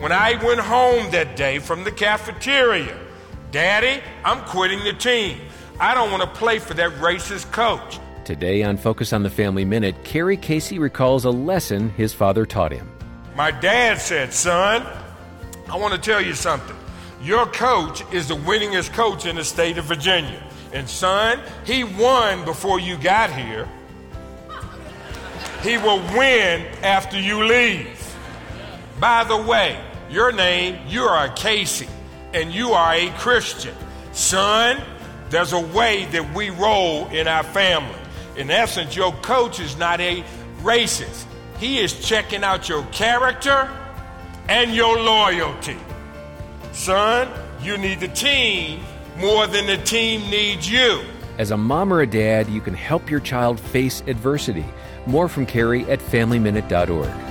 when I went home that day from the cafeteria. Daddy, I'm quitting the team. I don't want to play for that racist coach. Today on Focus on the Family Minute, Carey Casey recalls a lesson his father taught him. My dad said, Son, I want to tell you something. Your coach is the winningest coach in the state of Virginia. And son, he won before you got here. He will win after you leave. By the way, your name, you are a Casey, and you are a Christian. Son, there's a way that we roll in our family. In essence, your coach is not a racist. He is checking out your character and your loyalty. Son, you need the team more than the team needs you. As a mom or a dad, you can help your child face adversity. More from Carey at FamilyMinute.org.